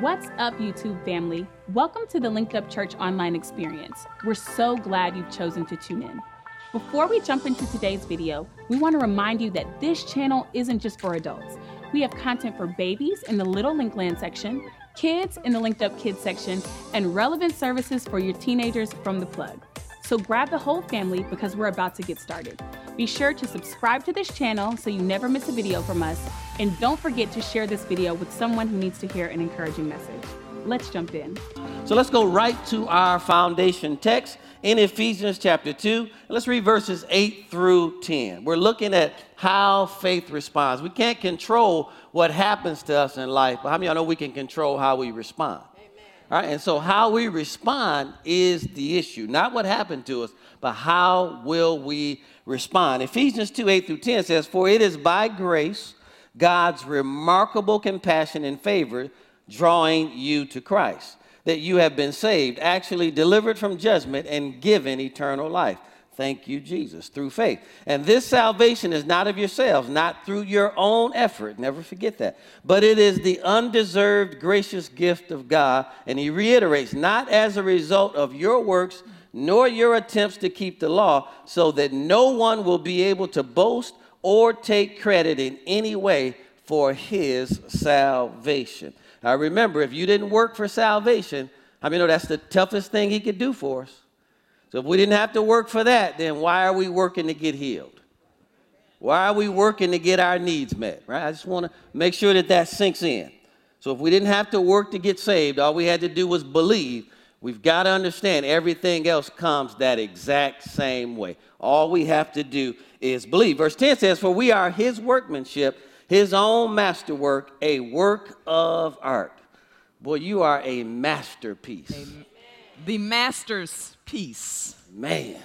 What's up, YouTube family? Welcome to the Linked Up Church online experience. We're so glad you've chosen to tune in. Before we jump into today's video, we want to remind you that this channel isn't just for adults. We have content for babies in the Little Linkland section, kids in the Linked Up Kids section, and relevant services for your teenagers from the plug. So grab the whole family because we're about to get started. Be sure to subscribe to this channel so you never miss a video from us, and don't forget to share this video with someone who needs to hear an encouraging message. Let's jump in. So let's go right to our foundation text in Ephesians chapter 2. Let's read verses 8 through 10. We're looking at how faith responds. We can't control what happens to us in life, but how many of y'all know we can control how we respond? All right, and so how we respond is the issue, not what happened to us, but how will we respond. Ephesians 2 8 through 10 says, For it is by grace, God's remarkable compassion and favor, drawing you to Christ, that you have been saved, actually delivered from judgment and given eternal life. Thank you, Jesus, through faith. And this salvation is not of yourselves, not through your own effort. Never forget that. But it is the undeserved, gracious gift of God. And he reiterates, not as a result of your works, nor your attempts to keep the law, so that no one will be able to boast or take credit in any way for his salvation. Now remember, if you didn't work for salvation, I mean, know that's the toughest thing he could do for us. So if we didn't have to work for that, then why are we working to get healed? Why are we working to get our needs met, right? I just want to make sure that that sinks in. So if we didn't have to work to get saved, all we had to do was believe. We've got to understand everything else comes that exact same way. All we have to do is believe. Verse 10 says, For we are his workmanship, his own masterwork, a work of art. Boy, you are a masterpiece. Amen. The master's piece. Man,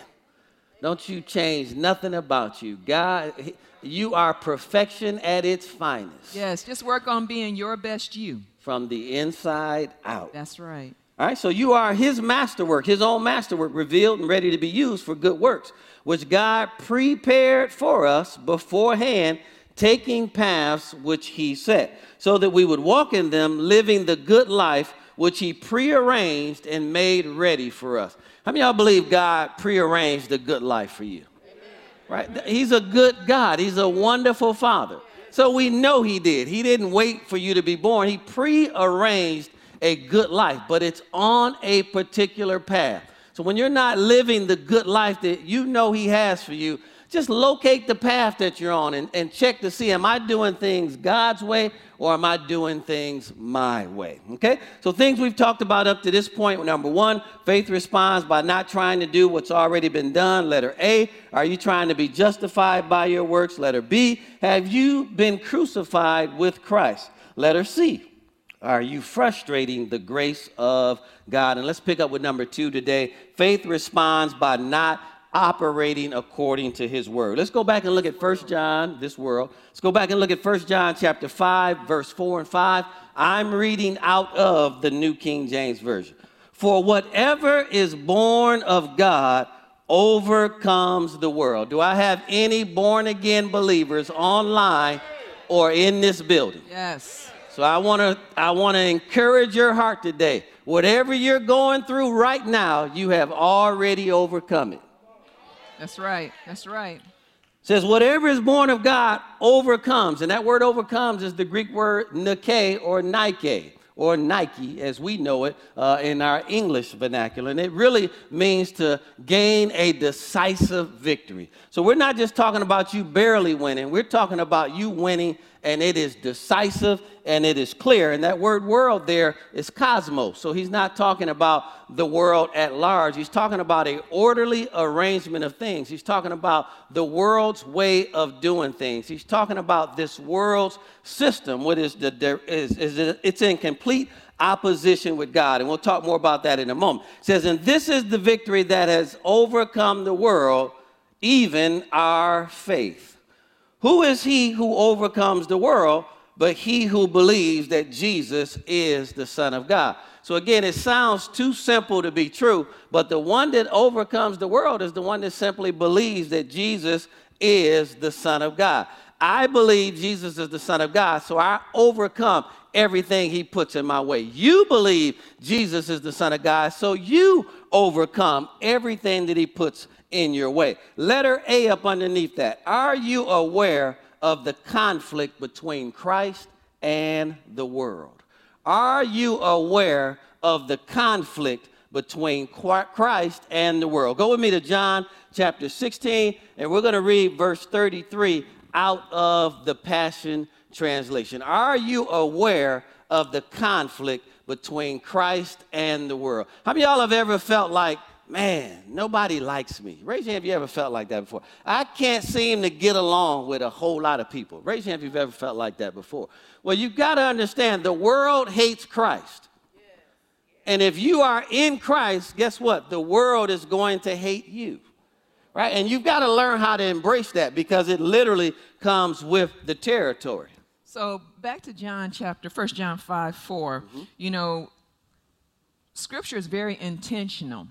don't you change nothing about you. God, you are perfection at its finest. Yes, just work on being your best you. From the inside out. That's right. All right, so you are his masterwork, his own masterwork, revealed and ready to be used for good works, which God prepared for us beforehand, taking paths which he set, so that we would walk in them, living the good life which he prearranged and made ready for us. How many y'all believe God prearranged a good life for you? Right? He's a good God. He's a wonderful father. So we know he did. He didn't wait for you to be born. He prearranged a good life, but it's on a particular path. So when you're not living the good life that you know He has for you, just locate the path that you're on and, and check to see am I doing things God's way or am I doing things my way? Okay? So, things we've talked about up to this point number one, faith responds by not trying to do what's already been done. Letter A, are you trying to be justified by your works? Letter B, have you been crucified with Christ? Letter C, are you frustrating the grace of God? And let's pick up with number two today. Faith responds by not operating according to his word. Let's go back and look at First John, this world. Let's go back and look at First John chapter 5, verse 4 and 5. I'm reading out of the New King James Version. For whatever is born of God overcomes the world. Do I have any born again believers online or in this building? Yes. So I want to I want to encourage your heart today. Whatever you're going through right now, you have already overcome it. That's right. That's right. It says whatever is born of God overcomes, and that word overcomes is the Greek word nike or nike or Nike as we know it uh, in our English vernacular. And it really means to gain a decisive victory. So we're not just talking about you barely winning, we're talking about you winning and it is decisive and it is clear. And that word world there is cosmos. So he's not talking about the world at large. He's talking about a orderly arrangement of things. He's talking about the world's way of doing things. He's talking about this world's system, what is the is, is it's in complete opposition with God. And we'll talk more about that in a moment. It says, and this is the victory that has overcome the world, even our faith. Who is he who overcomes the world but he who believes that Jesus is the Son of God? So again, it sounds too simple to be true, but the one that overcomes the world is the one that simply believes that Jesus is the Son of God. I believe Jesus is the Son of God, so I overcome everything he puts in my way. You believe Jesus is the Son of God, so you overcome everything that he puts in your way. Letter A up underneath that. Are you aware of the conflict between Christ and the world? Are you aware of the conflict between Christ and the world? Go with me to John chapter 16, and we're going to read verse 33 out of the Passion Translation. Are you aware of the conflict between Christ and the world? How many of y'all have ever felt like, man, nobody likes me? Raise your hand if you ever felt like that before. I can't seem to get along with a whole lot of people. Raise your hand if you've ever felt like that before. Well, you've got to understand the world hates Christ. And if you are in Christ, guess what? The world is going to hate you right? And you've got to learn how to embrace that because it literally comes with the territory. So back to John chapter, 1 John 5, 4, mm-hmm. you know, scripture is very intentional.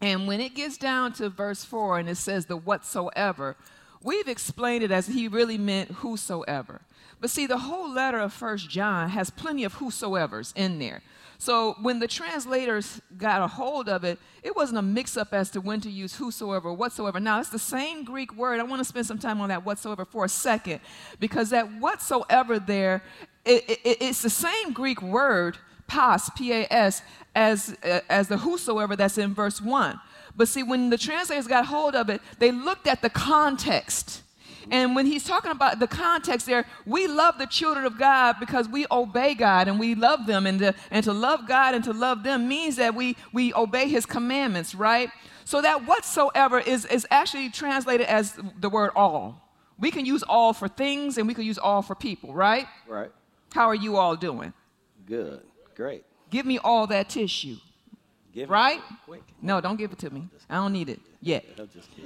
And when it gets down to verse 4 and it says the whatsoever, we've explained it as he really meant whosoever. But see, the whole letter of First John has plenty of whosoevers in there. So when the translators got a hold of it, it wasn't a mix up as to when to use whosoever, whatsoever. Now, it's the same Greek word. I want to spend some time on that whatsoever for a second, because that whatsoever there, it, it, it's the same Greek word, pas, P A S, as, uh, as the whosoever that's in verse 1. But see, when the translators got hold of it, they looked at the context and when he's talking about the context there, we love the children of God because we obey God and we love them. And to, and to love God and to love them means that we, we obey his commandments, right? So that whatsoever is, is actually translated as the word all. We can use all for things and we can use all for people, right? Right. How are you all doing? Good. Great. Give me all that tissue. Give right? No, don't give it to me. I don't need it yet.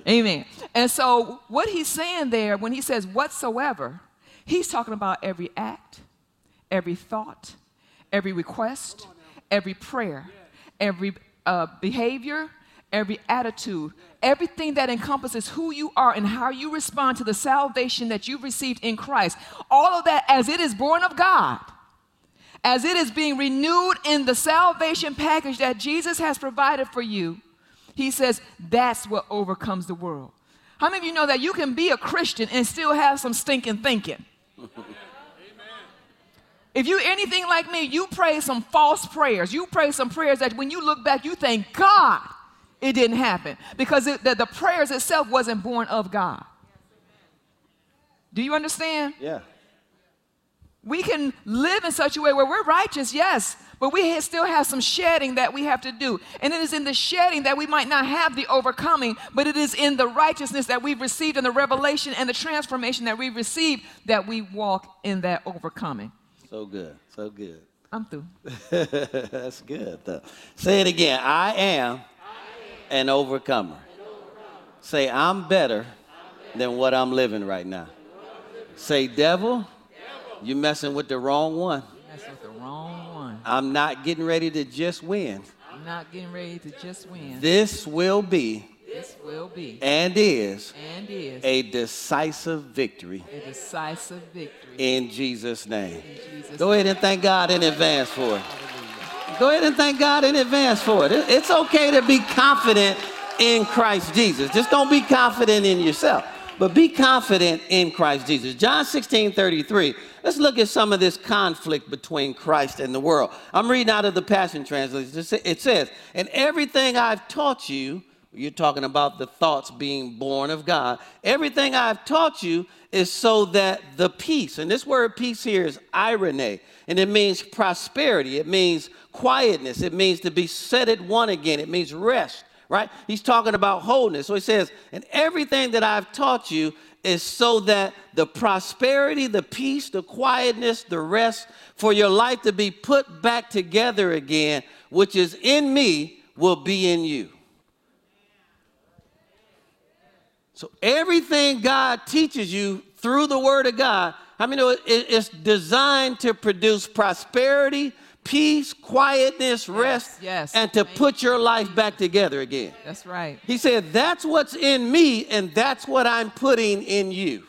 Amen. And so, what he's saying there, when he says whatsoever, he's talking about every act, every thought, every request, every prayer, every uh, behavior, every attitude, everything that encompasses who you are and how you respond to the salvation that you've received in Christ. All of that as it is born of God as it is being renewed in the salvation package that Jesus has provided for you, he says that's what overcomes the world. How many of you know that you can be a Christian and still have some stinking thinking? If you anything like me, you pray some false prayers. You pray some prayers that when you look back, you thank God it didn't happen because it, the, the prayers itself wasn't born of God. Do you understand? Yeah. We can live in such a way where we're righteous, yes, but we still have some shedding that we have to do. And it is in the shedding that we might not have the overcoming, but it is in the righteousness that we've received and the revelation and the transformation that we've received that we walk in that overcoming. So good, so good. I'm through. That's good. Though. Say it again. I am, I am an, overcomer. an overcomer. Say, I'm better, I'm better than what I'm living right now. Say, devil, you're messing with the wrong one. Messing with the wrong one. I'm not getting ready to just win. I'm not getting ready to just win. This will be. This will be. And is. And is. A decisive victory. A decisive victory. In Jesus' name. In Jesus Go ahead and thank God in advance for it. Go ahead and thank God in advance for it. It's okay to be confident in Christ Jesus. Just don't be confident in yourself but be confident in Christ Jesus. John 16 33. Let's look at some of this conflict between Christ and the world. I'm reading out of the Passion Translation. It says, And everything I've taught you, you're talking about the thoughts being born of God. Everything I've taught you is so that the peace, and this word peace here is eirene, and it means prosperity, it means quietness, it means to be set at one again, it means rest right? He's talking about wholeness. So he says, and everything that I've taught you is so that the prosperity, the peace, the quietness, the rest for your life to be put back together again, which is in me, will be in you. So everything God teaches you through the Word of God, I mean, it's designed to produce prosperity, peace, quietness, rest, yes, and to put your life back together again. That's right. He said, That's what's in me, and that's what I'm putting in you.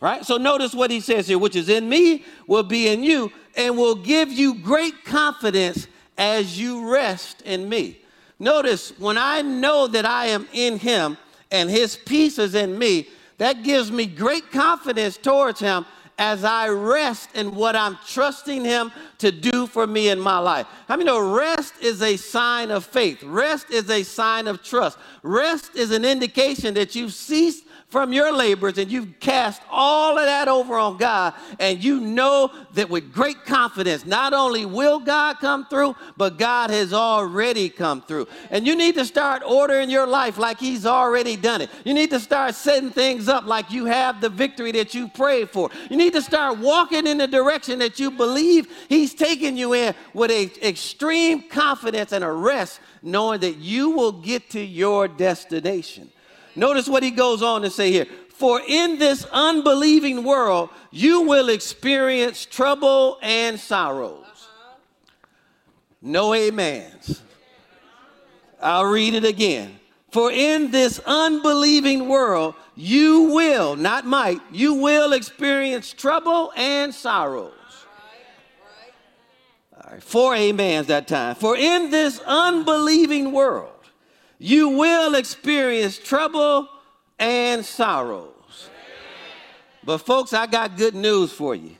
Right? So notice what he says here, which is in me will be in you and will give you great confidence as you rest in me. Notice when I know that I am in him and his peace is in me, that gives me great confidence towards him as I rest in what I'm trusting Him to do for me in my life. I mean, know rest is a sign of faith, rest is a sign of trust, rest is an indication that you've ceased from your labors and you've cast all of that over on God, and you know that with great confidence, not only will God come through, but God has already come through. And you need to start ordering your life like He's already done it. You need to start setting things up like you have the victory that you prayed for. You need to start walking in the direction that you believe He's taking you in with a extreme confidence and a rest, knowing that you will get to your destination. Notice what he goes on to say here. For in this unbelieving world, you will experience trouble and sorrows. No amens. I'll read it again. For in this unbelieving world, you will, not might, you will experience trouble and sorrows. All right, four amens that time. For in this unbelieving world, you will experience trouble and sorrows. But, folks, I got good news for you.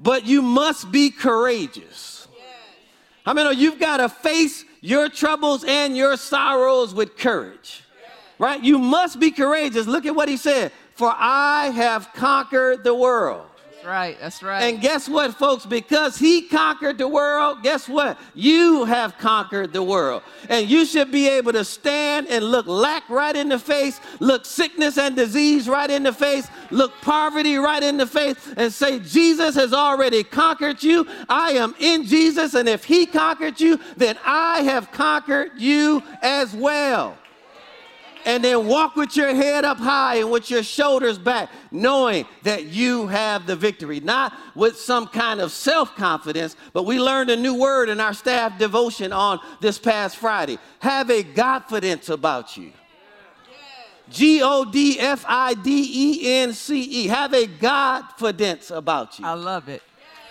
But you must be courageous. I mean, you've got to face your troubles and your sorrows with courage, right? You must be courageous. Look at what he said For I have conquered the world right. That's right. And guess what, folks? Because he conquered the world, guess what? You have conquered the world. And you should be able to stand and look lack right in the face, look sickness and disease right in the face, look poverty right in the face, and say, Jesus has already conquered you. I am in Jesus. And if he conquered you, then I have conquered you as well and then walk with your head up high and with your shoulders back, knowing that you have the victory. Not with some kind of self confidence, but we learned a new word in our staff devotion on this past Friday. Have a Godfidence about you. G O D F I D E N C E. Have a Godfidence about you. I love it.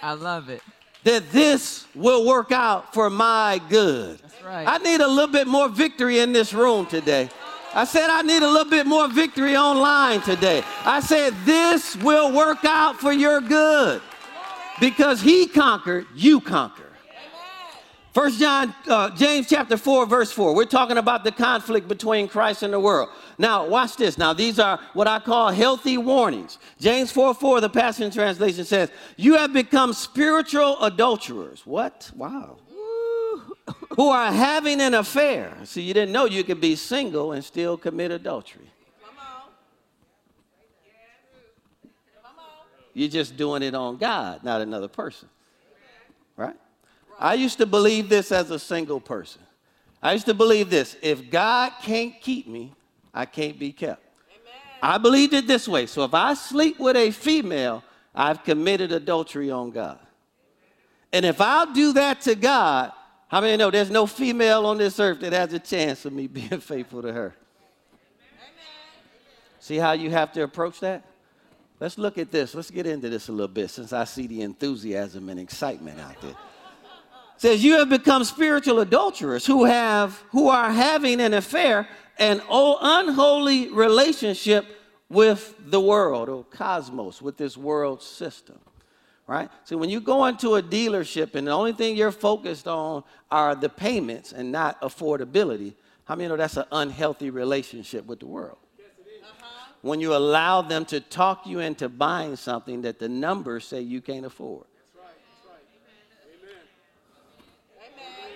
I love it. That this will work out for my good. That's right. I need a little bit more victory in this room today. I said, I need a little bit more victory online today. I said, this will work out for your good because he conquered, you conquer. First John, uh, James chapter 4, verse 4. We're talking about the conflict between Christ and the world. Now, watch this. Now, these are what I call healthy warnings. James 4 4, the Passion Translation says, You have become spiritual adulterers. What? Wow who are having an affair. See, you didn't know you could be single and still commit adultery. You're just doing it on God, not another person. Right? I used to believe this as a single person. I used to believe this if God can't keep me, I can't be kept. I believed it this way. So if I sleep with a female, I've committed adultery on God. And if I'll do that to God, how many know there's no female on this earth that has a chance of me being faithful to her? See how you have to approach that? Let's look at this. Let's get into this a little bit since I see the enthusiasm and excitement out there. It says you have become spiritual adulterers who have who are having an affair an unholy relationship with the world or cosmos with this world system right? So when you go into a dealership and the only thing you're focused on are the payments and not affordability, how many know that's an unhealthy relationship with the world? Yes, uh-huh. When you allow them to talk you into buying something that the numbers say you can't afford. That's right. That's right. Amen. Amen.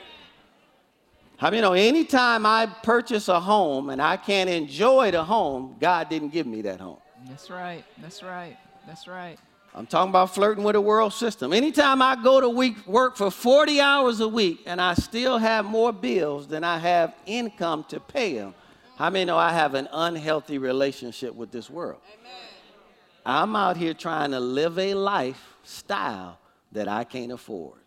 How many know anytime I purchase a home and I can't enjoy the home, God didn't give me that home. That's right. That's right. That's right. I'm talking about flirting with the world system. Anytime I go to week, work for 40 hours a week and I still have more bills than I have income to pay them, how many know I have an unhealthy relationship with this world? Amen. I'm out here trying to live a lifestyle that I can't afford.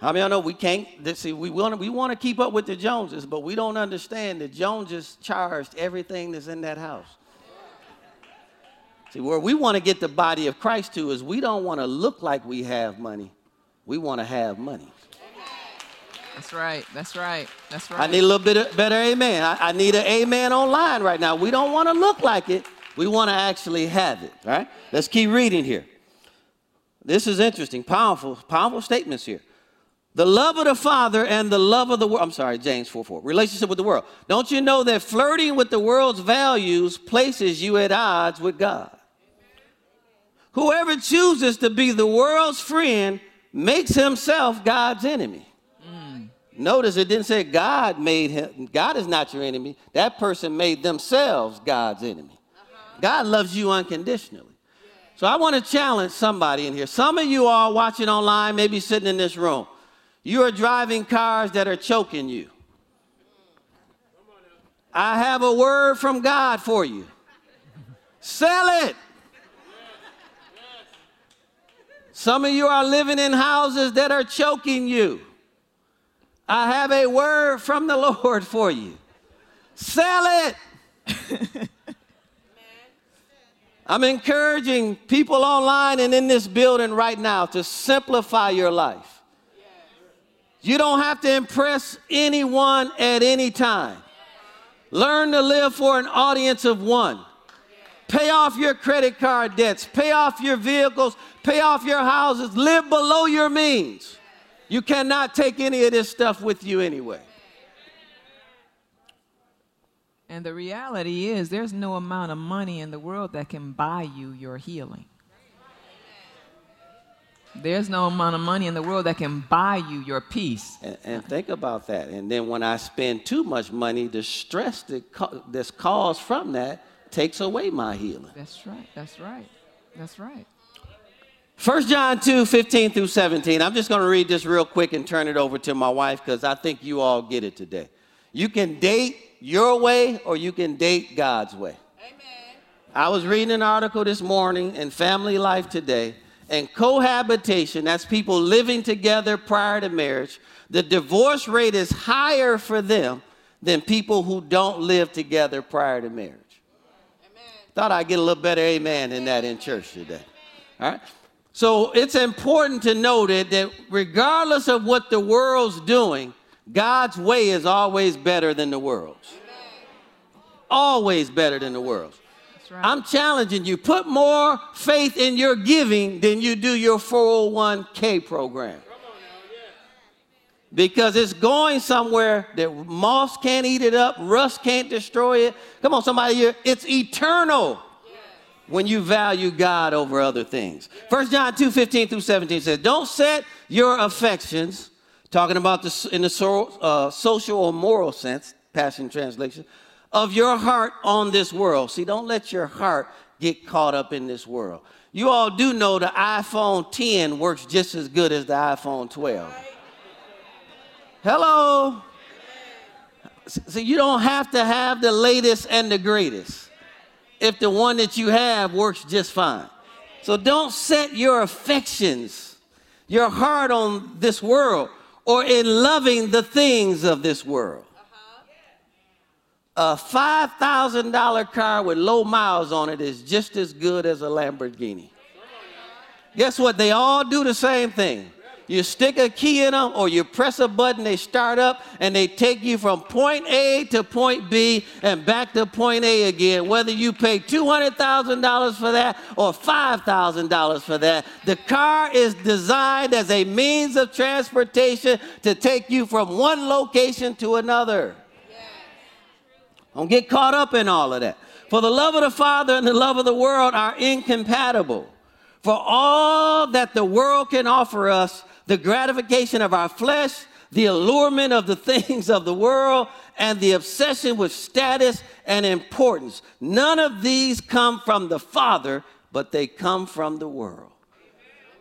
How many of know we can't? See, we want to we want to keep up with the Joneses, but we don't understand the Joneses charged everything that's in that house. See, where we want to get the body of Christ to is we don't want to look like we have money. We want to have money. That's right. That's right. That's right. I need a little bit of, better amen. I, I need an amen online right now. We don't want to look like it. We want to actually have it. All right? Let's keep reading here. This is interesting. Powerful, powerful statements here. The love of the Father and the love of the world. I'm sorry, James 4 4. Relationship with the world. Don't you know that flirting with the world's values places you at odds with God? Whoever chooses to be the world's friend makes himself God's enemy. Mm. Notice it didn't say God made him. God is not your enemy. That person made themselves God's enemy. Uh-huh. God loves you unconditionally. So I want to challenge somebody in here. Some of you are watching online, maybe sitting in this room. You are driving cars that are choking you. Mm. I have a word from God for you. Sell it. Some of you are living in houses that are choking you. I have a word from the Lord for you. Sell it. I'm encouraging people online and in this building right now to simplify your life. You don't have to impress anyone at any time. Learn to live for an audience of one. Pay off your credit card debts, pay off your vehicles, pay off your houses, live below your means. You cannot take any of this stuff with you anyway. And the reality is, there's no amount of money in the world that can buy you your healing. There's no amount of money in the world that can buy you your peace. And, and think about that. And then when I spend too much money, the stress that that's caused from that takes away my healing. That's right. That's right. That's right. 1 John 2, 15 through 17. I'm just going to read this real quick and turn it over to my wife because I think you all get it today. You can date your way or you can date God's way. Amen. I was reading an article this morning in Family Life Today, and cohabitation, that's people living together prior to marriage, the divorce rate is higher for them than people who don't live together prior to marriage. Thought I'd get a little better amen in that in church today. All right? So it's important to note that regardless of what the world's doing, God's way is always better than the world's. Always better than the world's. Right. I'm challenging you. Put more faith in your giving than you do your 401k program. Because it's going somewhere that moss can't eat it up, rust can't destroy it. Come on, somebody here. It's eternal when you value God over other things. 1 John 2 15 through 17 says, Don't set your affections, talking about this in the so, uh, social or moral sense, Passion Translation, of your heart on this world. See, don't let your heart get caught up in this world. You all do know the iPhone 10 works just as good as the iPhone 12. Hello? So you don't have to have the latest and the greatest if the one that you have works just fine. So don't set your affections, your heart on this world or in loving the things of this world. A $5,000 car with low miles on it is just as good as a Lamborghini. Guess what? They all do the same thing. You stick a key in them or you press a button, they start up and they take you from point A to point B and back to point A again. Whether you pay $200,000 for that or $5,000 for that, the car is designed as a means of transportation to take you from one location to another. Don't get caught up in all of that. For the love of the Father and the love of the world are incompatible. For all that the world can offer us the gratification of our flesh, the allurement of the things of the world, and the obsession with status and importance. None of these come from the Father, but they come from the world.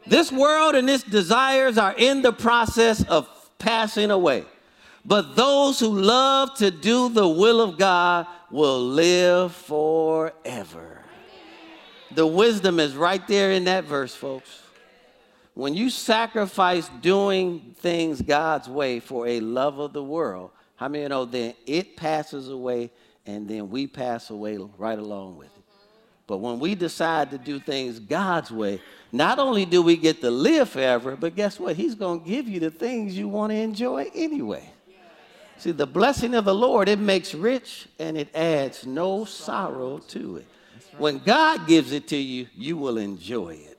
This world and its desires are in the process of passing away. But those who love to do the will of God will live forever. The wisdom is right there in that verse, folks. When you sacrifice doing things God's way for a love of the world, how many know then it passes away and then we pass away right along with it? But when we decide to do things God's way, not only do we get to live forever, but guess what? He's going to give you the things you want to enjoy anyway. See, the blessing of the Lord, it makes rich and it adds no sorrow to it. When God gives it to you, you will enjoy it.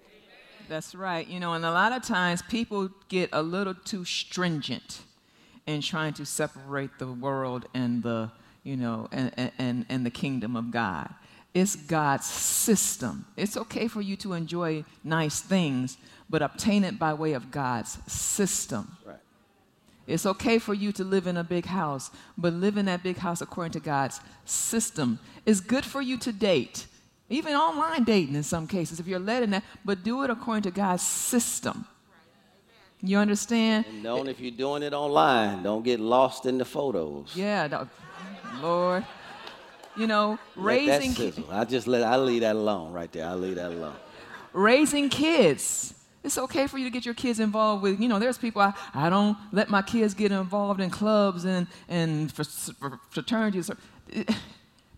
That's right. You know, and a lot of times people get a little too stringent in trying to separate the world and the, you know, and, and, and the kingdom of God. It's God's system. It's okay for you to enjoy nice things, but obtain it by way of God's system. Right. It's okay for you to live in a big house, but live in that big house according to God's system. It's good for you to date, even online dating in some cases, if you're led in that, but do it according to God's system. You understand? And don't, if you're doing it online, don't get lost in the photos. Yeah, no, Lord. You know, raising sizzle. I just let I leave that alone right there. I leave that alone. raising kids. It's okay for you to get your kids involved with, you know, there's people, I, I don't let my kids get involved in clubs and, and fraternities.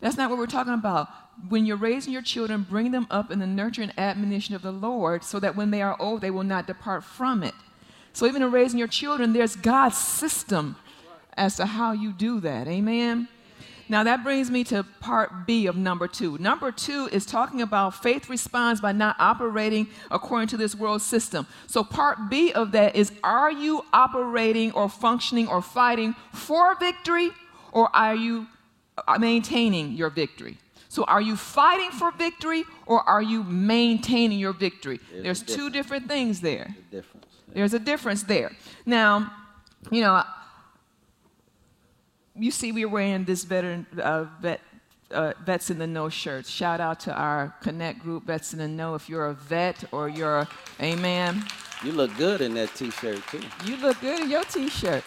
That's not what we're talking about. When you're raising your children, bring them up in the nurture and admonition of the Lord so that when they are old, they will not depart from it. So even in raising your children, there's God's system as to how you do that. Amen? Now that brings me to part B of number two. Number two is talking about faith responds by not operating according to this world system. So part B of that is are you operating or functioning or fighting for victory or are you maintaining your victory? So are you fighting for victory or are you maintaining your victory? There's There's, two different things there. The difference. There's a difference there. Now, you know, you see, we're wearing this veteran uh, vet. Uh, vets in the know shirts. Shout out to our connect group, Vets in the Know. If you're a vet or you're, a, amen. You look good in that t-shirt too. You look good in your T-shirt.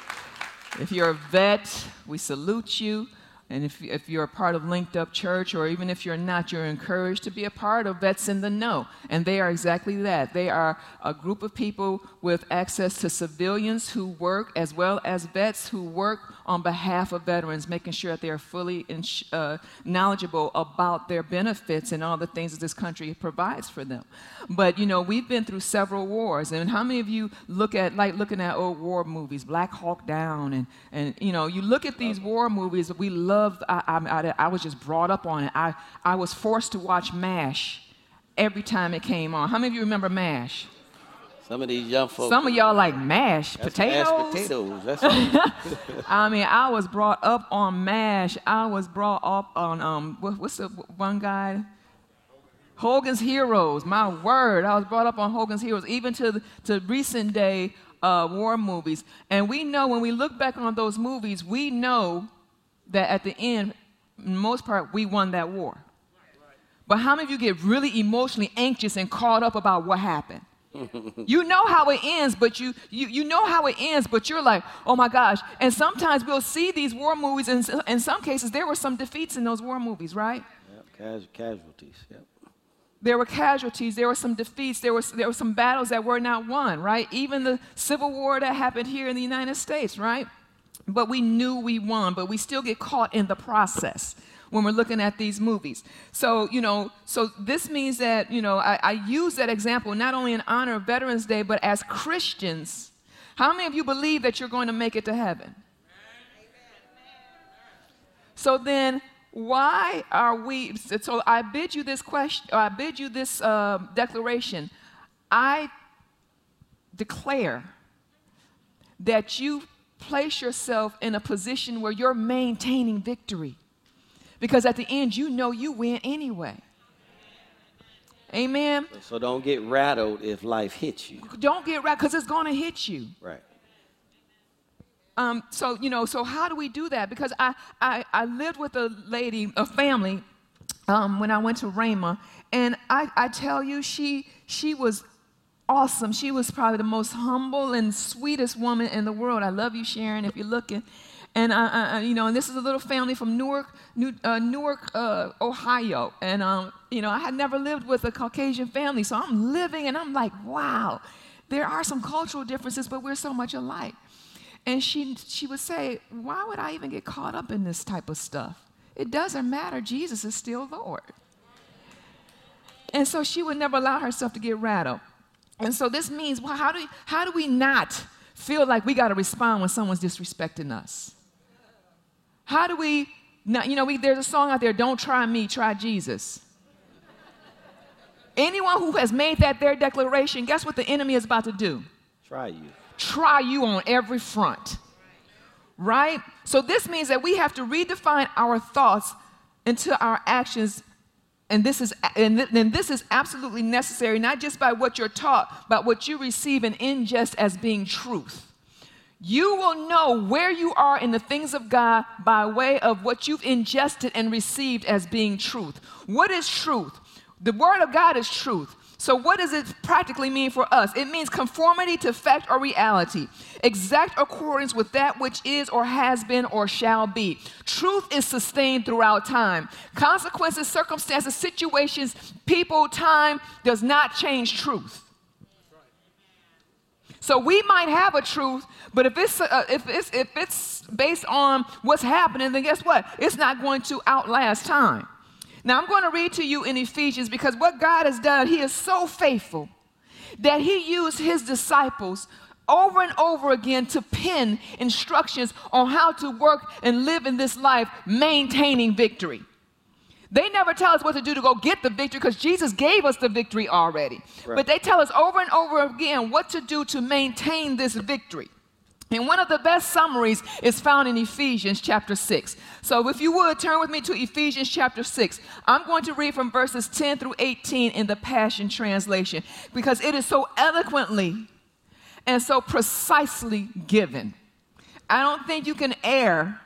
If you're a vet, we salute you. And if, if you're a part of Linked Up Church, or even if you're not, you're encouraged to be a part of Vets in the Know. And they are exactly that. They are a group of people with access to civilians who work, as well as vets who work on behalf of veterans, making sure that they are fully ins- uh, knowledgeable about their benefits and all the things that this country provides for them. But you know, we've been through several wars, and how many of you look at like looking at old war movies, Black Hawk Down, and and you know, you look at these war movies. We love. I, I, I, I was just brought up on it. I I was forced to watch MASH every time it came on. How many of you remember MASH? Some of these young folks. Some of y'all like mashed potatoes. Mashed potatoes. That's. I mean, I was brought up on MASH. I was brought up on um, what, what's the one guy? Hogan's Heroes. My word, I was brought up on Hogan's Heroes, even to the, to recent day uh, war movies. And we know when we look back on those movies, we know that at the end, most part, we won that war. But how many of you get really emotionally anxious and caught up about what happened? You know how it ends, but you, you you know how it ends, but you're like, oh my gosh. And sometimes we'll see these war movies, and in some cases, there were some defeats in those war movies, right? Yep, cas- casualties. Yep. There were casualties, there were some defeats, there, was, there were some battles that were not won, right? Even the Civil War that happened here in the United States, right? But we knew we won, but we still get caught in the process when we're looking at these movies. So, you know, so this means that, you know, I, I use that example not only in honor of Veterans Day, but as Christians. How many of you believe that you're going to make it to heaven? So then, why are we? So I bid you this question. I bid you this uh, declaration. I declare that you place yourself in a position where you're maintaining victory, because at the end you know you win anyway. Amen. So don't get rattled if life hits you. Don't get rattled because it's going to hit you. Right. Um, so you know, so how do we do that? Because I I, I lived with a lady, a family, um, when I went to Rhema, and I, I tell you, she she was awesome. She was probably the most humble and sweetest woman in the world. I love you, Sharon, if you're looking. And I, I you know, and this is a little family from Newark, New, uh, Newark, uh, Ohio. And um, you know, I had never lived with a Caucasian family, so I'm living, and I'm like, wow, there are some cultural differences, but we're so much alike. And she, she would say, Why would I even get caught up in this type of stuff? It doesn't matter. Jesus is still Lord. And so she would never allow herself to get rattled. And so this means, well, how do, how do we not feel like we got to respond when someone's disrespecting us? How do we not, you know, we, there's a song out there, Don't Try Me, Try Jesus. Anyone who has made that their declaration, guess what the enemy is about to do? Try you. Try you on every front. Right? So this means that we have to redefine our thoughts into our actions and this is and, th- and this is absolutely necessary not just by what you're taught but what you receive and ingest as being truth you will know where you are in the things of God by way of what you've ingested and received as being truth. What is truth? The Word of God is truth. So, what does it practically mean for us? It means conformity to fact or reality, exact accordance with that which is or has been or shall be. Truth is sustained throughout time. Consequences, circumstances, situations, people, time does not change truth. So we might have a truth, but if it's, uh, if it's, if it's based on what's happening, then guess what? It's not going to outlast time. Now I'm going to read to you in Ephesians because what God has done, He is so faithful that He used His disciples over and over again to pin instructions on how to work and live in this life, maintaining victory. They never tell us what to do to go get the victory because Jesus gave us the victory already. Right. But they tell us over and over again what to do to maintain this victory. And one of the best summaries is found in Ephesians chapter 6. So if you would turn with me to Ephesians chapter 6, I'm going to read from verses 10 through 18 in the Passion Translation because it is so eloquently and so precisely given. I don't think you can err,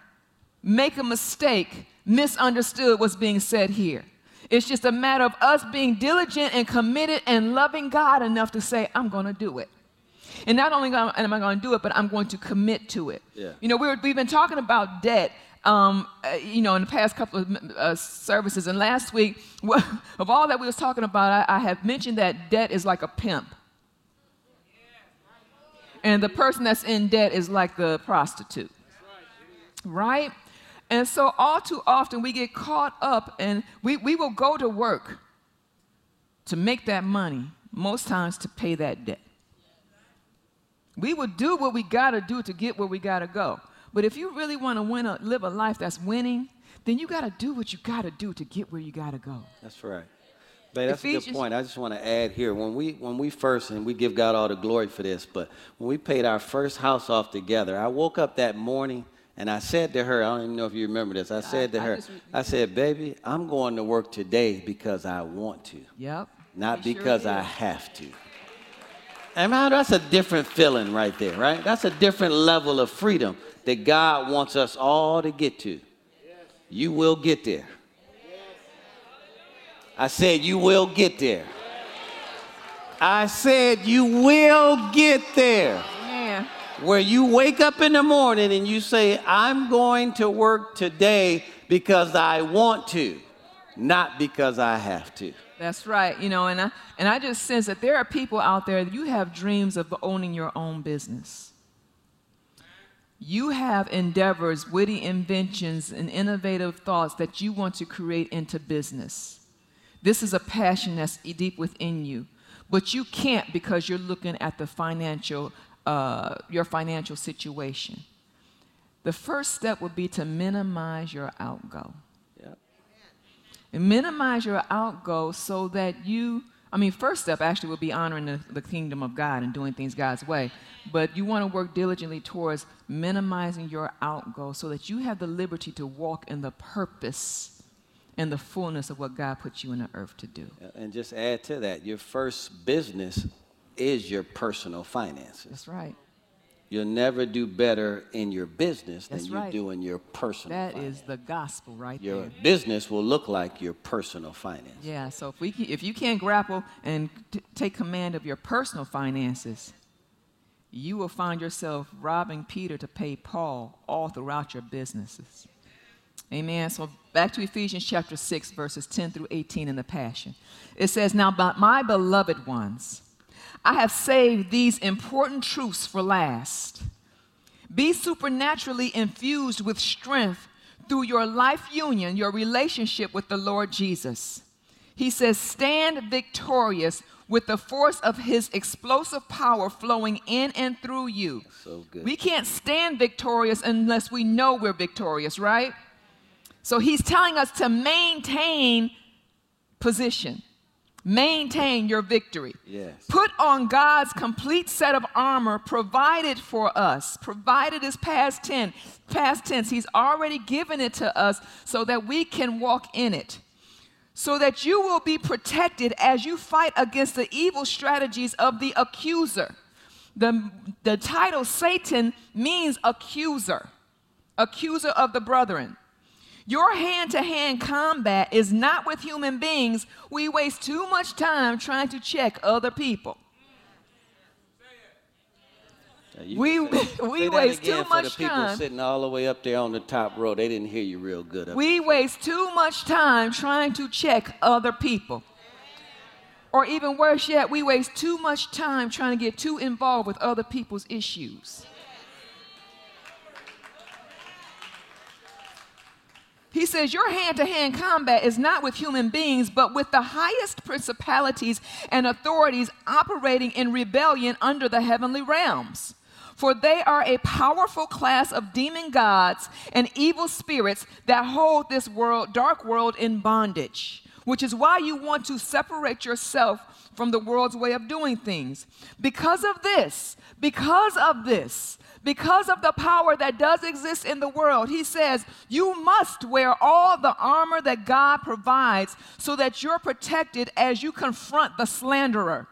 make a mistake, misunderstood what's being said here. It's just a matter of us being diligent and committed and loving God enough to say, I'm going to do it. And not only am I going to do it, but I'm going to commit to it. Yeah. You know, we have been talking about debt, um, uh, you know, in the past couple of uh, services. And last week, of all that we was talking about, I, I have mentioned that debt is like a pimp. And the person that's in debt is like the prostitute. Right? And so, all too often, we get caught up and we, we will go to work to make that money, most times to pay that debt. We will do what we got to do to get where we got to go. But if you really want to win a, live a life that's winning, then you got to do what you got to do to get where you got to go. That's right. But that's Ephesians. a good point. I just want to add here when we when we first and we give God all the glory for this, but when we paid our first house off together, I woke up that morning and I said to her, I don't even know if you remember this. I said to I, her, I, just, I said, baby, I'm going to work today because I want to. Yep. Not because sure I have to. And man, that's a different feeling right there, right? That's a different level of freedom that God wants us all to get to. You will get there. I said, You will get there. I said, You will get there where you wake up in the morning and you say, I'm going to work today because I want to, not because I have to. That's right. You know, and I, and I just sense that there are people out there you have dreams of owning your own business. You have endeavors, witty inventions, and innovative thoughts that you want to create into business. This is a passion that's deep within you, but you can't because you're looking at the financial uh, your financial situation. The first step would be to minimize your outgo. Yep. And minimize your outgo so that you, I mean, first step actually would be honoring the, the kingdom of God and doing things God's way. But you want to work diligently towards minimizing your outgo so that you have the liberty to walk in the purpose and the fullness of what God put you in the earth to do. And just add to that, your first business is your personal finances. That's right. You'll never do better in your business That's than you right. do in your personal That finance. is the gospel right your there. Your business will look like your personal finance. Yeah, so if, we, if you can't grapple and t- take command of your personal finances, you will find yourself robbing Peter to pay Paul all throughout your businesses. Amen. So back to Ephesians chapter 6, verses 10 through 18 in the Passion. It says, Now, my beloved ones, I have saved these important truths for last. Be supernaturally infused with strength through your life union, your relationship with the Lord Jesus. He says, Stand victorious with the force of his explosive power flowing in and through you. So good. We can't stand victorious unless we know we're victorious, right? So he's telling us to maintain position. Maintain your victory. Yes. Put on God's complete set of armor provided for us. Provided is past tense. Past tense. He's already given it to us so that we can walk in it. So that you will be protected as you fight against the evil strategies of the accuser. The, the title Satan means accuser, accuser of the brethren. Your hand to hand combat is not with human beings. We waste too much time trying to check other people. We, we waste too much for much the people time. sitting all the way up there on the top row. They didn't hear you real good. We waste too much time trying to check other people. Or even worse yet, we waste too much time trying to get too involved with other people's issues. He says, Your hand to hand combat is not with human beings, but with the highest principalities and authorities operating in rebellion under the heavenly realms. For they are a powerful class of demon gods and evil spirits that hold this world, dark world in bondage, which is why you want to separate yourself from the world's way of doing things. Because of this, because of this, because of the power that does exist in the world, he says, you must wear all the armor that God provides so that you're protected as you confront the slanderer.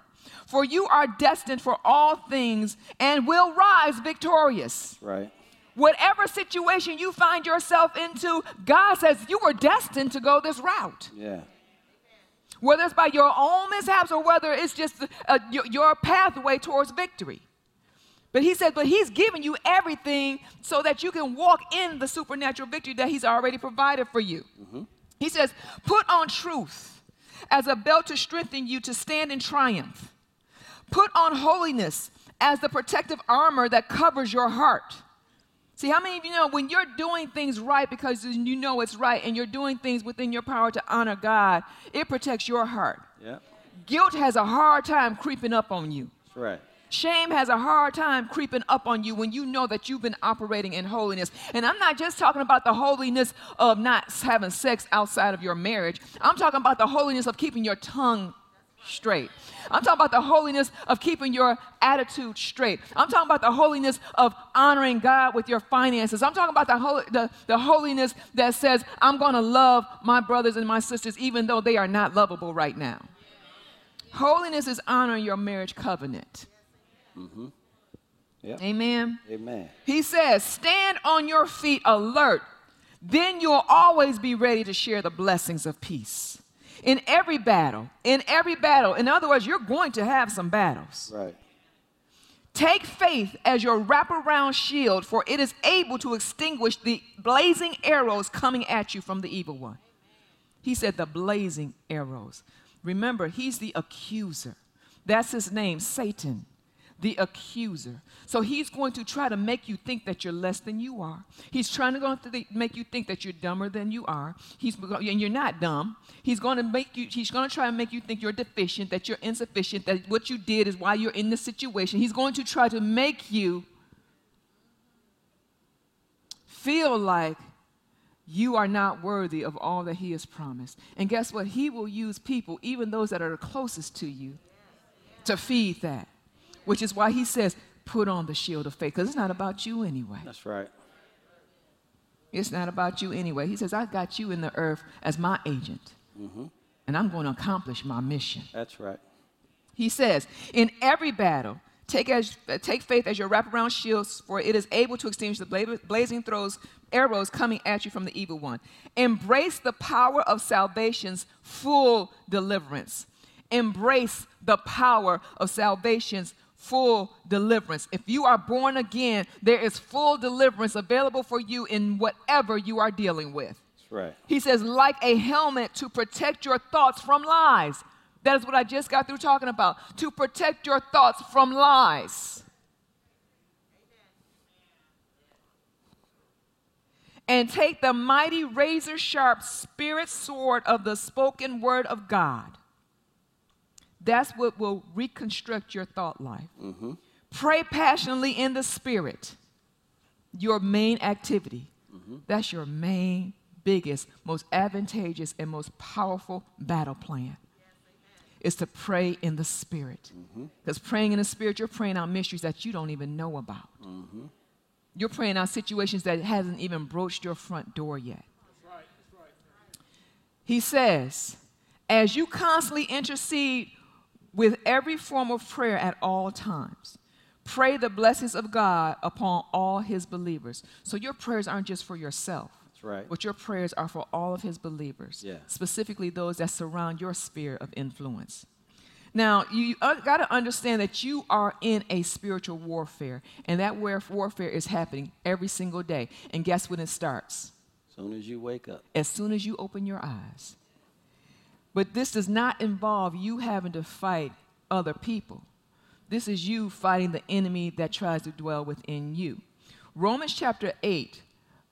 For you are destined for all things and will rise victorious. Right. Whatever situation you find yourself into, God says you were destined to go this route. Yeah. Whether it's by your own mishaps or whether it's just uh, your, your pathway towards victory. But he says, but he's given you everything so that you can walk in the supernatural victory that he's already provided for you. He says, put on truth as a belt to strengthen you to stand in triumph. Put on holiness as the protective armor that covers your heart. See, how many of you know when you're doing things right because you know it's right and you're doing things within your power to honor God, it protects your heart. Yeah. Guilt has a hard time creeping up on you. That's right. Shame has a hard time creeping up on you when you know that you've been operating in holiness. And I'm not just talking about the holiness of not having sex outside of your marriage, I'm talking about the holiness of keeping your tongue straight. I'm talking about the holiness of keeping your attitude straight. I'm talking about the holiness of honoring God with your finances. I'm talking about the, hol- the, the holiness that says, I'm going to love my brothers and my sisters even though they are not lovable right now. Holiness is honoring your marriage covenant. Mm-hmm. Yeah. Amen. Amen. He says, Stand on your feet alert. Then you'll always be ready to share the blessings of peace. In every battle, in every battle, in other words, you're going to have some battles. Right. Take faith as your wraparound shield, for it is able to extinguish the blazing arrows coming at you from the evil one. He said, The blazing arrows. Remember, he's the accuser. That's his name, Satan, the accuser. So he's going to try to make you think that you're less than you are. He's trying to, go to th- make you think that you're dumber than you are. He's and you're not dumb. He's going to make you. He's going to try to make you think you're deficient, that you're insufficient, that what you did is why you're in this situation. He's going to try to make you feel like you are not worthy of all that he has promised. And guess what? He will use people, even those that are the closest to you, to feed that. Which is why he says, put on the shield of faith, because it's not about you anyway. That's right. It's not about you anyway. He says, I got you in the earth as my agent, mm-hmm. and I'm going to accomplish my mission. That's right. He says, in every battle, take, as, take faith as your wraparound shields, for it is able to extinguish the bla- blazing throws, arrows coming at you from the evil one. Embrace the power of salvation's full deliverance. Embrace the power of salvation's full deliverance. If you are born again, there is full deliverance available for you in whatever you are dealing with. That's right. He says, like a helmet to protect your thoughts from lies. That is what I just got through talking about. To protect your thoughts from lies. and take the mighty razor sharp spirit sword of the spoken word of God. That's what will reconstruct your thought life. Mm-hmm. Pray passionately in the spirit, your main activity. Mm-hmm. That's your main, biggest, most advantageous, and most powerful battle plan. Is to pray in the spirit. Because mm-hmm. praying in the spirit, you're praying out mysteries that you don't even know about. Mm-hmm. You're praying out situations that hasn't even broached your front door yet. That's right, that's right. He says, as you constantly intercede with every form of prayer at all times, pray the blessings of God upon all his believers. So your prayers aren't just for yourself. That's right. But your prayers are for all of his believers, yeah. specifically those that surround your sphere of influence. Now, you uh, got to understand that you are in a spiritual warfare, and that warfare is happening every single day. And guess when it starts? As soon as you wake up. As soon as you open your eyes. But this does not involve you having to fight other people. This is you fighting the enemy that tries to dwell within you. Romans chapter 8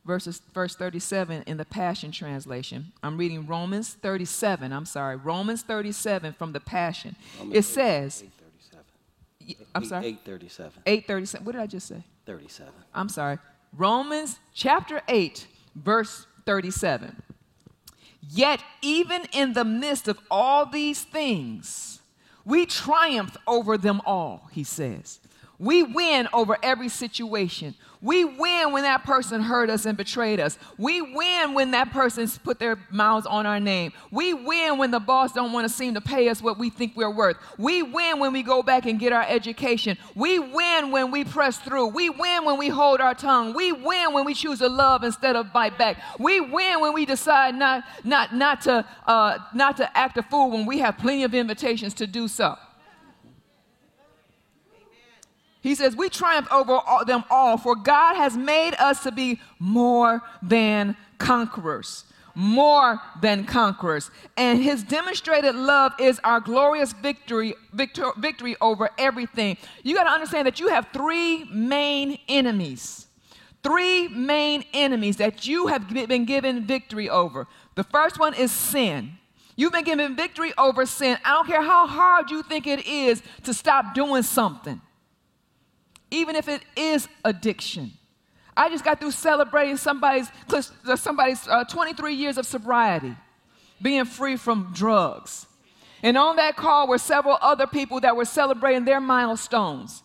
verses, verse 37 in the Passion Translation. I'm reading Romans 37. I'm sorry, Romans 37 from the Passion. Romans it says, 837. I'm sorry? 837. 837. What did I just say? 37. I'm sorry. Romans chapter 8, verse 37. Yet, even in the midst of all these things, we triumph over them all, he says. We win over every situation. We win when that person hurt us and betrayed us. We win when that person's put their mouths on our name. We win when the boss don't want to seem to pay us what we think we're worth. We win when we go back and get our education. We win when we press through. We win when we hold our tongue. We win when we choose to love instead of bite back. We win when we decide not, not, not, to, uh, not to act a fool when we have plenty of invitations to do so. He says, We triumph over all, them all, for God has made us to be more than conquerors. More than conquerors. And his demonstrated love is our glorious victory, victor, victory over everything. You got to understand that you have three main enemies. Three main enemies that you have been given victory over. The first one is sin. You've been given victory over sin. I don't care how hard you think it is to stop doing something even if it is addiction. I just got through celebrating somebody's, somebody's uh, 23 years of sobriety, being free from drugs. And on that call were several other people that were celebrating their milestones,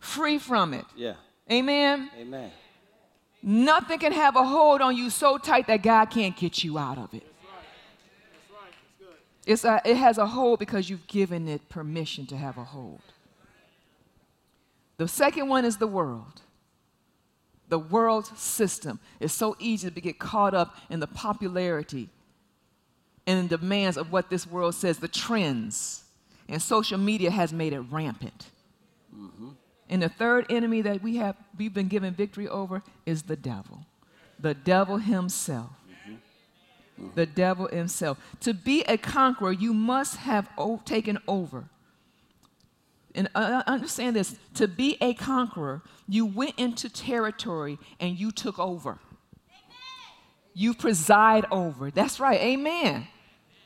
free from it. Yeah. Amen. Amen. Nothing can have a hold on you so tight that God can't get you out of it. It's a, it has a hold because you've given it permission to have a hold. The second one is the world. The world system. It's so easy to get caught up in the popularity and the demands of what this world says, the trends. And social media has made it rampant. Mm-hmm. And the third enemy that we have we've been given victory over is the devil. The devil himself. Mm-hmm. Mm-hmm. The devil himself. To be a conqueror, you must have o- taken over and uh, uh, understand this to be a conqueror, you went into territory and you took over. Amen. You preside over. That's right. Amen.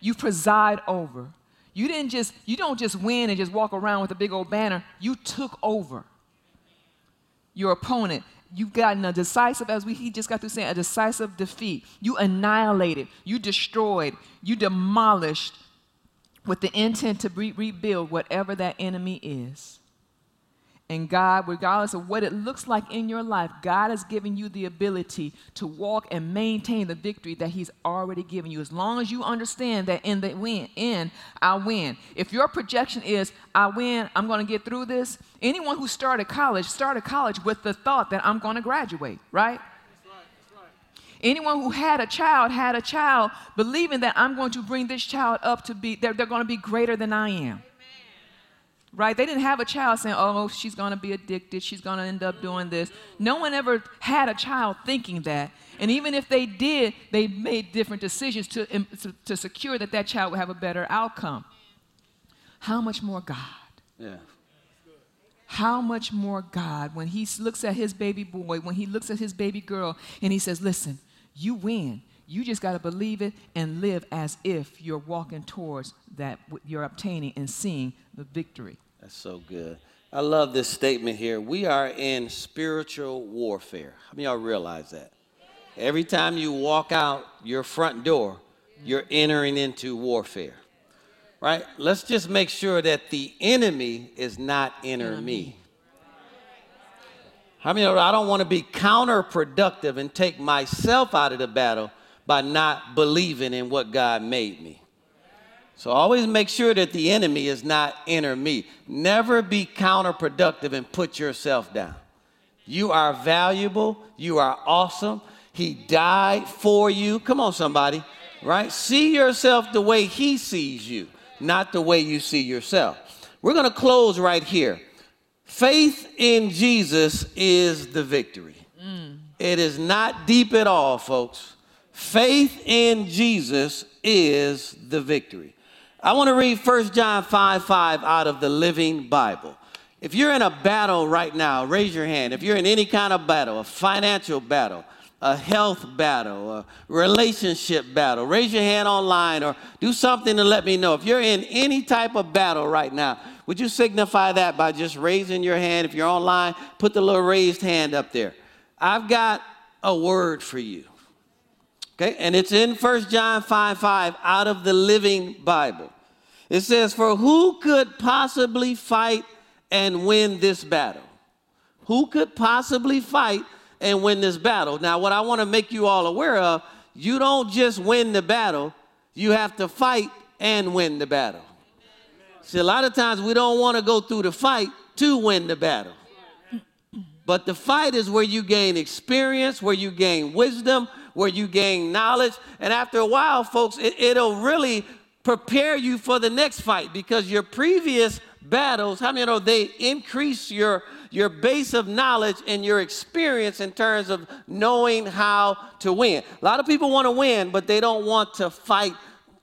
You preside over. You didn't just you don't just win and just walk around with a big old banner. You took over your opponent. You've gotten a decisive, as we he just got through saying, a decisive defeat. You annihilated, you destroyed, you demolished with the intent to re- rebuild whatever that enemy is. And God, regardless of what it looks like in your life, God has given you the ability to walk and maintain the victory that He's already given you. As long as you understand that in the win, end, I win. If your projection is, I win, I'm going to get through this, anyone who started college started college with the thought that I'm going to graduate, right? Anyone who had a child had a child believing that I'm going to bring this child up to be, they're, they're going to be greater than I am. Right? They didn't have a child saying, oh, oh she's going to be addicted. She's going to end up doing this. No one ever had a child thinking that. And even if they did, they made different decisions to, to, to secure that that child would have a better outcome. How much more God? Yeah. how much more God, when He looks at His baby boy, when He looks at His baby girl, and He says, Listen, you win. You just got to believe it and live as if you're walking towards that you're obtaining and seeing the victory. That's so good. I love this statement here. We are in spiritual warfare. How many y'all realize that? Every time you walk out your front door, you're entering into warfare. Right? Let's just make sure that the enemy is not enter me. How mean, I don't want to be counterproductive and take myself out of the battle by not believing in what God made me. So always make sure that the enemy is not enter me. Never be counterproductive and put yourself down. You are valuable. You are awesome. He died for you. Come on, somebody. Right? See yourself the way he sees you, not the way you see yourself. We're going to close right here. Faith in Jesus is the victory. Mm. It is not deep at all, folks. Faith in Jesus is the victory. I want to read 1 John 5 5 out of the Living Bible. If you're in a battle right now, raise your hand. If you're in any kind of battle, a financial battle, a health battle, a relationship battle, raise your hand online or do something to let me know. If you're in any type of battle right now, would you signify that by just raising your hand? If you're online, put the little raised hand up there. I've got a word for you. Okay, and it's in 1 John 5 5 out of the Living Bible. It says, For who could possibly fight and win this battle? Who could possibly fight and win this battle? Now, what I want to make you all aware of, you don't just win the battle, you have to fight and win the battle. See, a lot of times we don't want to go through the fight to win the battle. But the fight is where you gain experience, where you gain wisdom, where you gain knowledge. And after a while, folks, it, it'll really prepare you for the next fight because your previous battles, how many know they increase your, your base of knowledge and your experience in terms of knowing how to win. A lot of people want to win, but they don't want to fight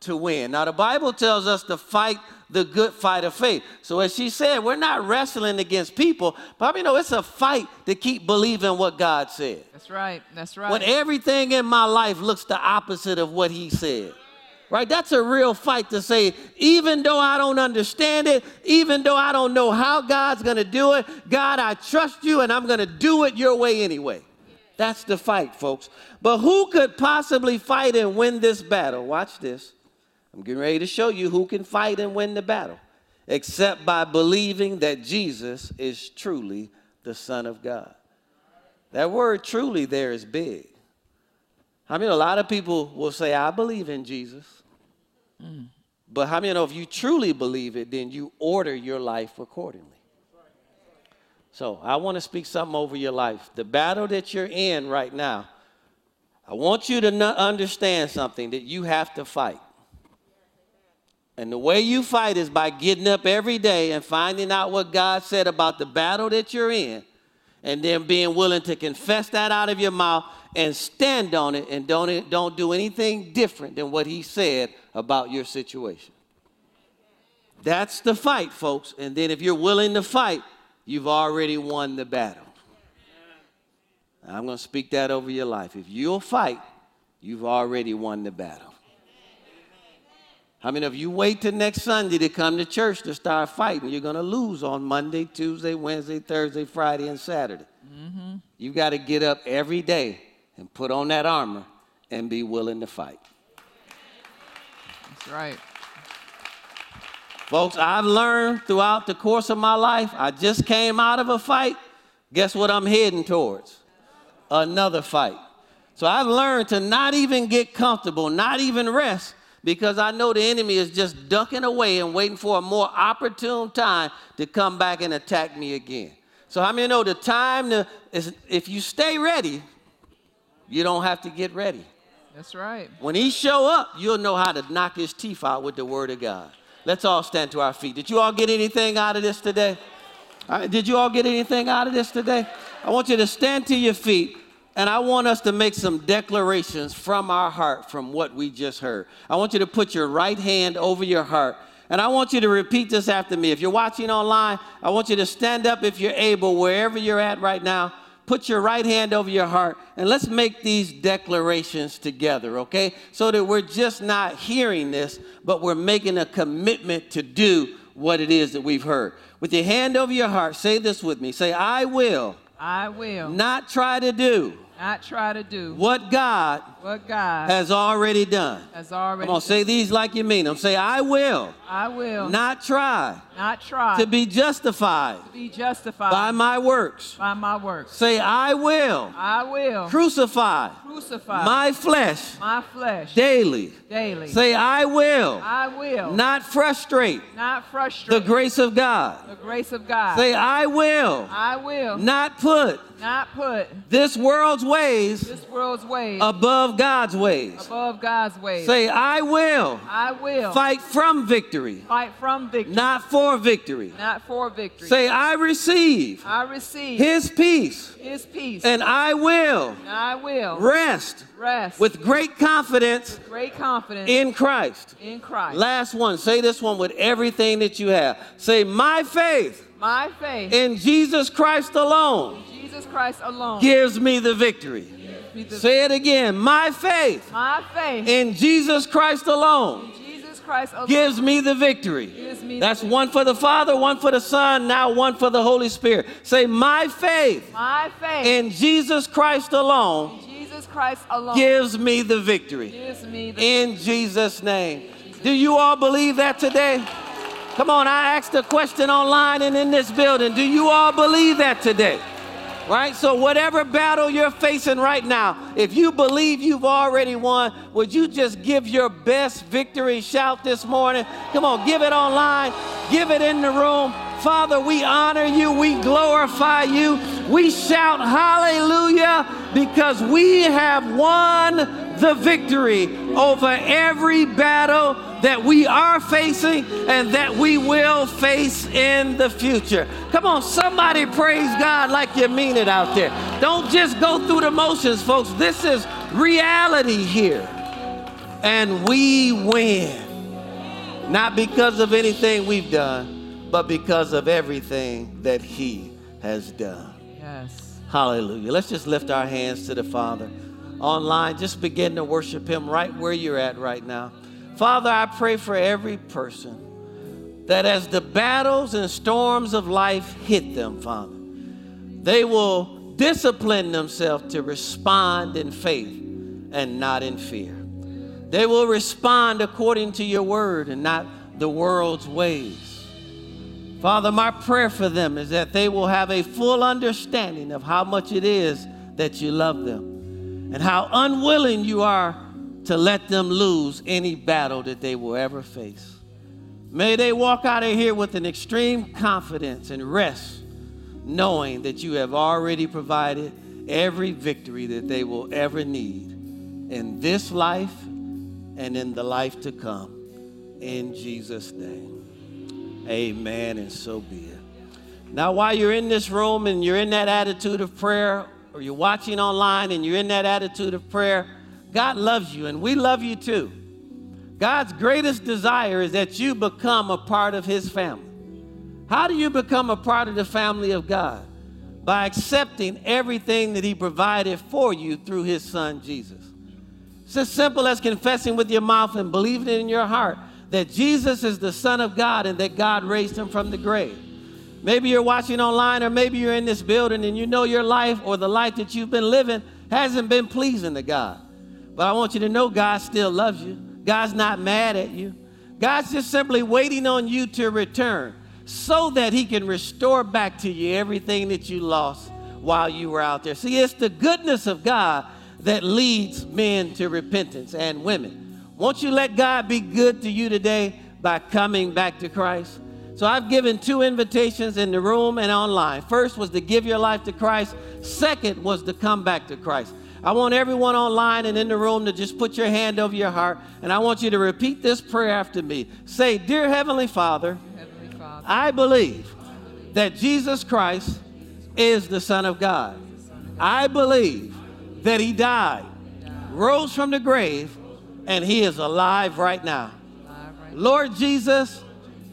to win. Now, the Bible tells us to fight the good fight of faith. So, as she said, we're not wrestling against people, but you know it's a fight to keep believing what God said. That's right. That's right. When everything in my life looks the opposite of what He said. Right? That's a real fight to say, even though I don't understand it, even though I don't know how God's going to do it, God, I trust you and I'm going to do it your way anyway. That's the fight, folks. But who could possibly fight and win this battle? Watch this. I'm getting ready to show you who can fight and win the battle, except by believing that Jesus is truly the Son of God. That word truly there is big. I mean, a lot of people will say, I believe in Jesus. Mm. But how many know if you truly believe it, then you order your life accordingly? So I want to speak something over your life. The battle that you're in right now, I want you to understand something that you have to fight. And the way you fight is by getting up every day and finding out what God said about the battle that you're in, and then being willing to confess that out of your mouth and stand on it and don't, don't do anything different than what He said about your situation. That's the fight, folks. And then if you're willing to fight, you've already won the battle. I'm going to speak that over your life. If you'll fight, you've already won the battle. I mean, if you wait till next Sunday to come to church to start fighting, you're going to lose on Monday, Tuesday, Wednesday, Thursday, Friday, and Saturday. Mm-hmm. You got to get up every day and put on that armor and be willing to fight. That's right. Folks, I've learned throughout the course of my life, I just came out of a fight. Guess what I'm heading towards? Another fight. So I've learned to not even get comfortable, not even rest because I know the enemy is just ducking away and waiting for a more opportune time to come back and attack me again. So how many know the time to, is if you stay ready, you don't have to get ready. That's right. When he show up, you'll know how to knock his teeth out with the word of God. Let's all stand to our feet. Did you all get anything out of this today? Right, did you all get anything out of this today? I want you to stand to your feet. And I want us to make some declarations from our heart from what we just heard. I want you to put your right hand over your heart And I want you to repeat this after me. If you're watching online, I want you to stand up if you're able, wherever you're at right now. Put your right hand over your heart and let's make these declarations together, okay? So that we're just not hearing this, but we're making a commitment to do what it is that we've heard. With your hand over your heart, say this with me. Say, I will I will not try to do not try to do what God what God has already done. has already Come on, say these like you mean them. Say, I will I will not try not try to be justified to be justified by my works. by my works. Say, I will I will crucify crucify my flesh my flesh daily. daily. Say, I will I will not frustrate not frustrate. the grace of God. the grace of God. Say, I will I will not put not put this world's ways this world's ways above God's ways. above God's ways. Say, I will I will fight from victory, fight from victory, not for victory. not for victory. Say, I receive I receive his peace, his peace, and I will and I will rest rest with great confidence great confidence in Christ. in Christ. Last one, say this one with everything that you have. Say, My faith My faith in Jesus Christ alone in Jesus Christ alone gives me the victory. Gives me the- Say it again. My faith my faith in Jesus Christ alone Jesus Christ alone gives me the victory. me That's the one for the Father, one for the Son, now one for the Holy Spirit. Say, My faith my faith in Jesus Christ alone in Jesus Christ alone gives me the victory. gives me the In Jesus' name. Do you all believe that today? Come on, I asked a question online and in this building. Do you all believe that today? Right? So, whatever battle you're facing right now, if you believe you've already won, would you just give your best victory shout this morning? Come on, give it online, give it in the room. Father, we honor you, we glorify you, we shout hallelujah because we have won the victory over every battle that we are facing and that we will face in the future. Come on, somebody praise God like you mean it out there. Don't just go through the motions, folks. This is reality here. And we win. Not because of anything we've done, but because of everything that He has done. yes. Hallelujah. Let's just lift our hands to the Father. Online, just begin to worship Him right where you're at right now. Father, I pray for every person that as the battles and storms of life hit them, Father, they will discipline themselves to respond in faith and not in fear. They will respond according to your word and not the world's ways. Father, my prayer for them is that they will have a full understanding of how much it is that you love them and how unwilling you are to let them lose any battle that they will ever face. May they walk out of here with an extreme confidence and rest, knowing that you have already provided every victory that they will ever need in this life and in the life to come. In Jesus' name. Amen, and so be it. Now, while you're in this room and you're in that attitude of prayer, or you're watching online and you're in that attitude of prayer, God loves you, and we love you too. God's greatest desire is that you become a part of His family. How do you become a part of the family of God? By accepting everything that He provided for you through His Son, Jesus. It's as simple as confessing with your mouth and believing in your heart that Jesus is the Son of God and that God raised Him from the grave. Maybe you're watching online, or maybe you're in this building and you know your life or the life that you've been living hasn't been pleasing to God. But I want you to know God still loves you. God's not mad at you. God's just simply waiting on you to return so that He can restore back to you everything that you lost while you were out there. See, it's the goodness of God that leads men to repentance and women. Won't you let God be good to you today by coming back to Christ? So I've given two invitations in the room and online. First was to give your life to Christ. Second was to come back to Christ. I want everyone online and in the room to just put your hand over your heart, and I want you to repeat this prayer after me. Say, Dear Heavenly Father, Heavenly Father, I believe that Jesus Christ is the Son of God. I believe that He died, rose from the grave, and He is alive right now. Lord Jesus,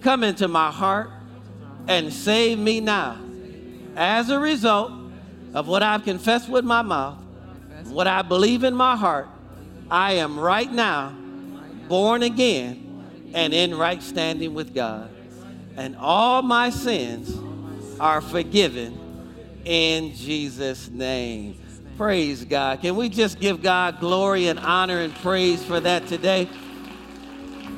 come into my heart and save me now. As a result of what I've confessed with my mouth, what I believe in my heart, I am right now born again and in right standing with God. And all my sins are forgiven in Jesus' name. Praise God. Can we just give God glory and honor and praise for that today?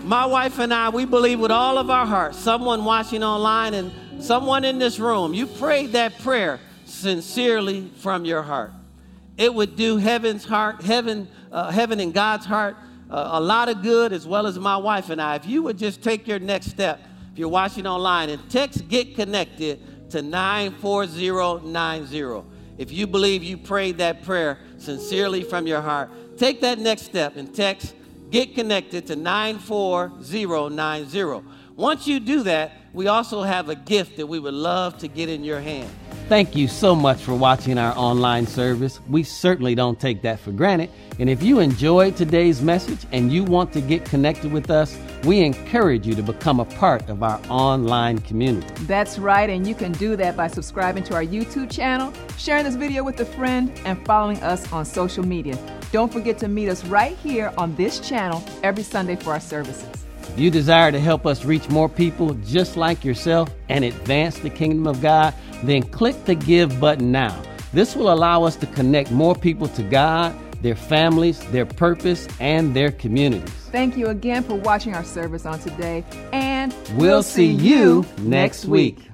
My wife and I, we believe with all of our hearts, someone watching online and someone in this room, you prayed that prayer sincerely from your heart. It would do heaven's heart, heaven, uh, heaven and God's heart uh, a lot of good, as well as my wife and I. If you would just take your next step, if you're watching online, and text "Get Connected" to 94090. If you believe you prayed that prayer sincerely from your heart, take that next step and text "Get Connected" to 94090. Once you do that, we also have a gift that we would love to get in your hand. Thank you so much for watching our online service. We certainly don't take that for granted. And if you enjoyed today's message and you want to get connected with us, we encourage you to become a part of our online community. That's right, and you can do that by subscribing to our YouTube channel, sharing this video with a friend, and following us on social media. Don't forget to meet us right here on this channel every Sunday for our services. If you desire to help us reach more people just like yourself and advance the kingdom of God, then click the Give button now. This will allow us to connect more people to God, their families, their purpose, and their communities. Thank you again for watching our service on today, and We'll, see you next week.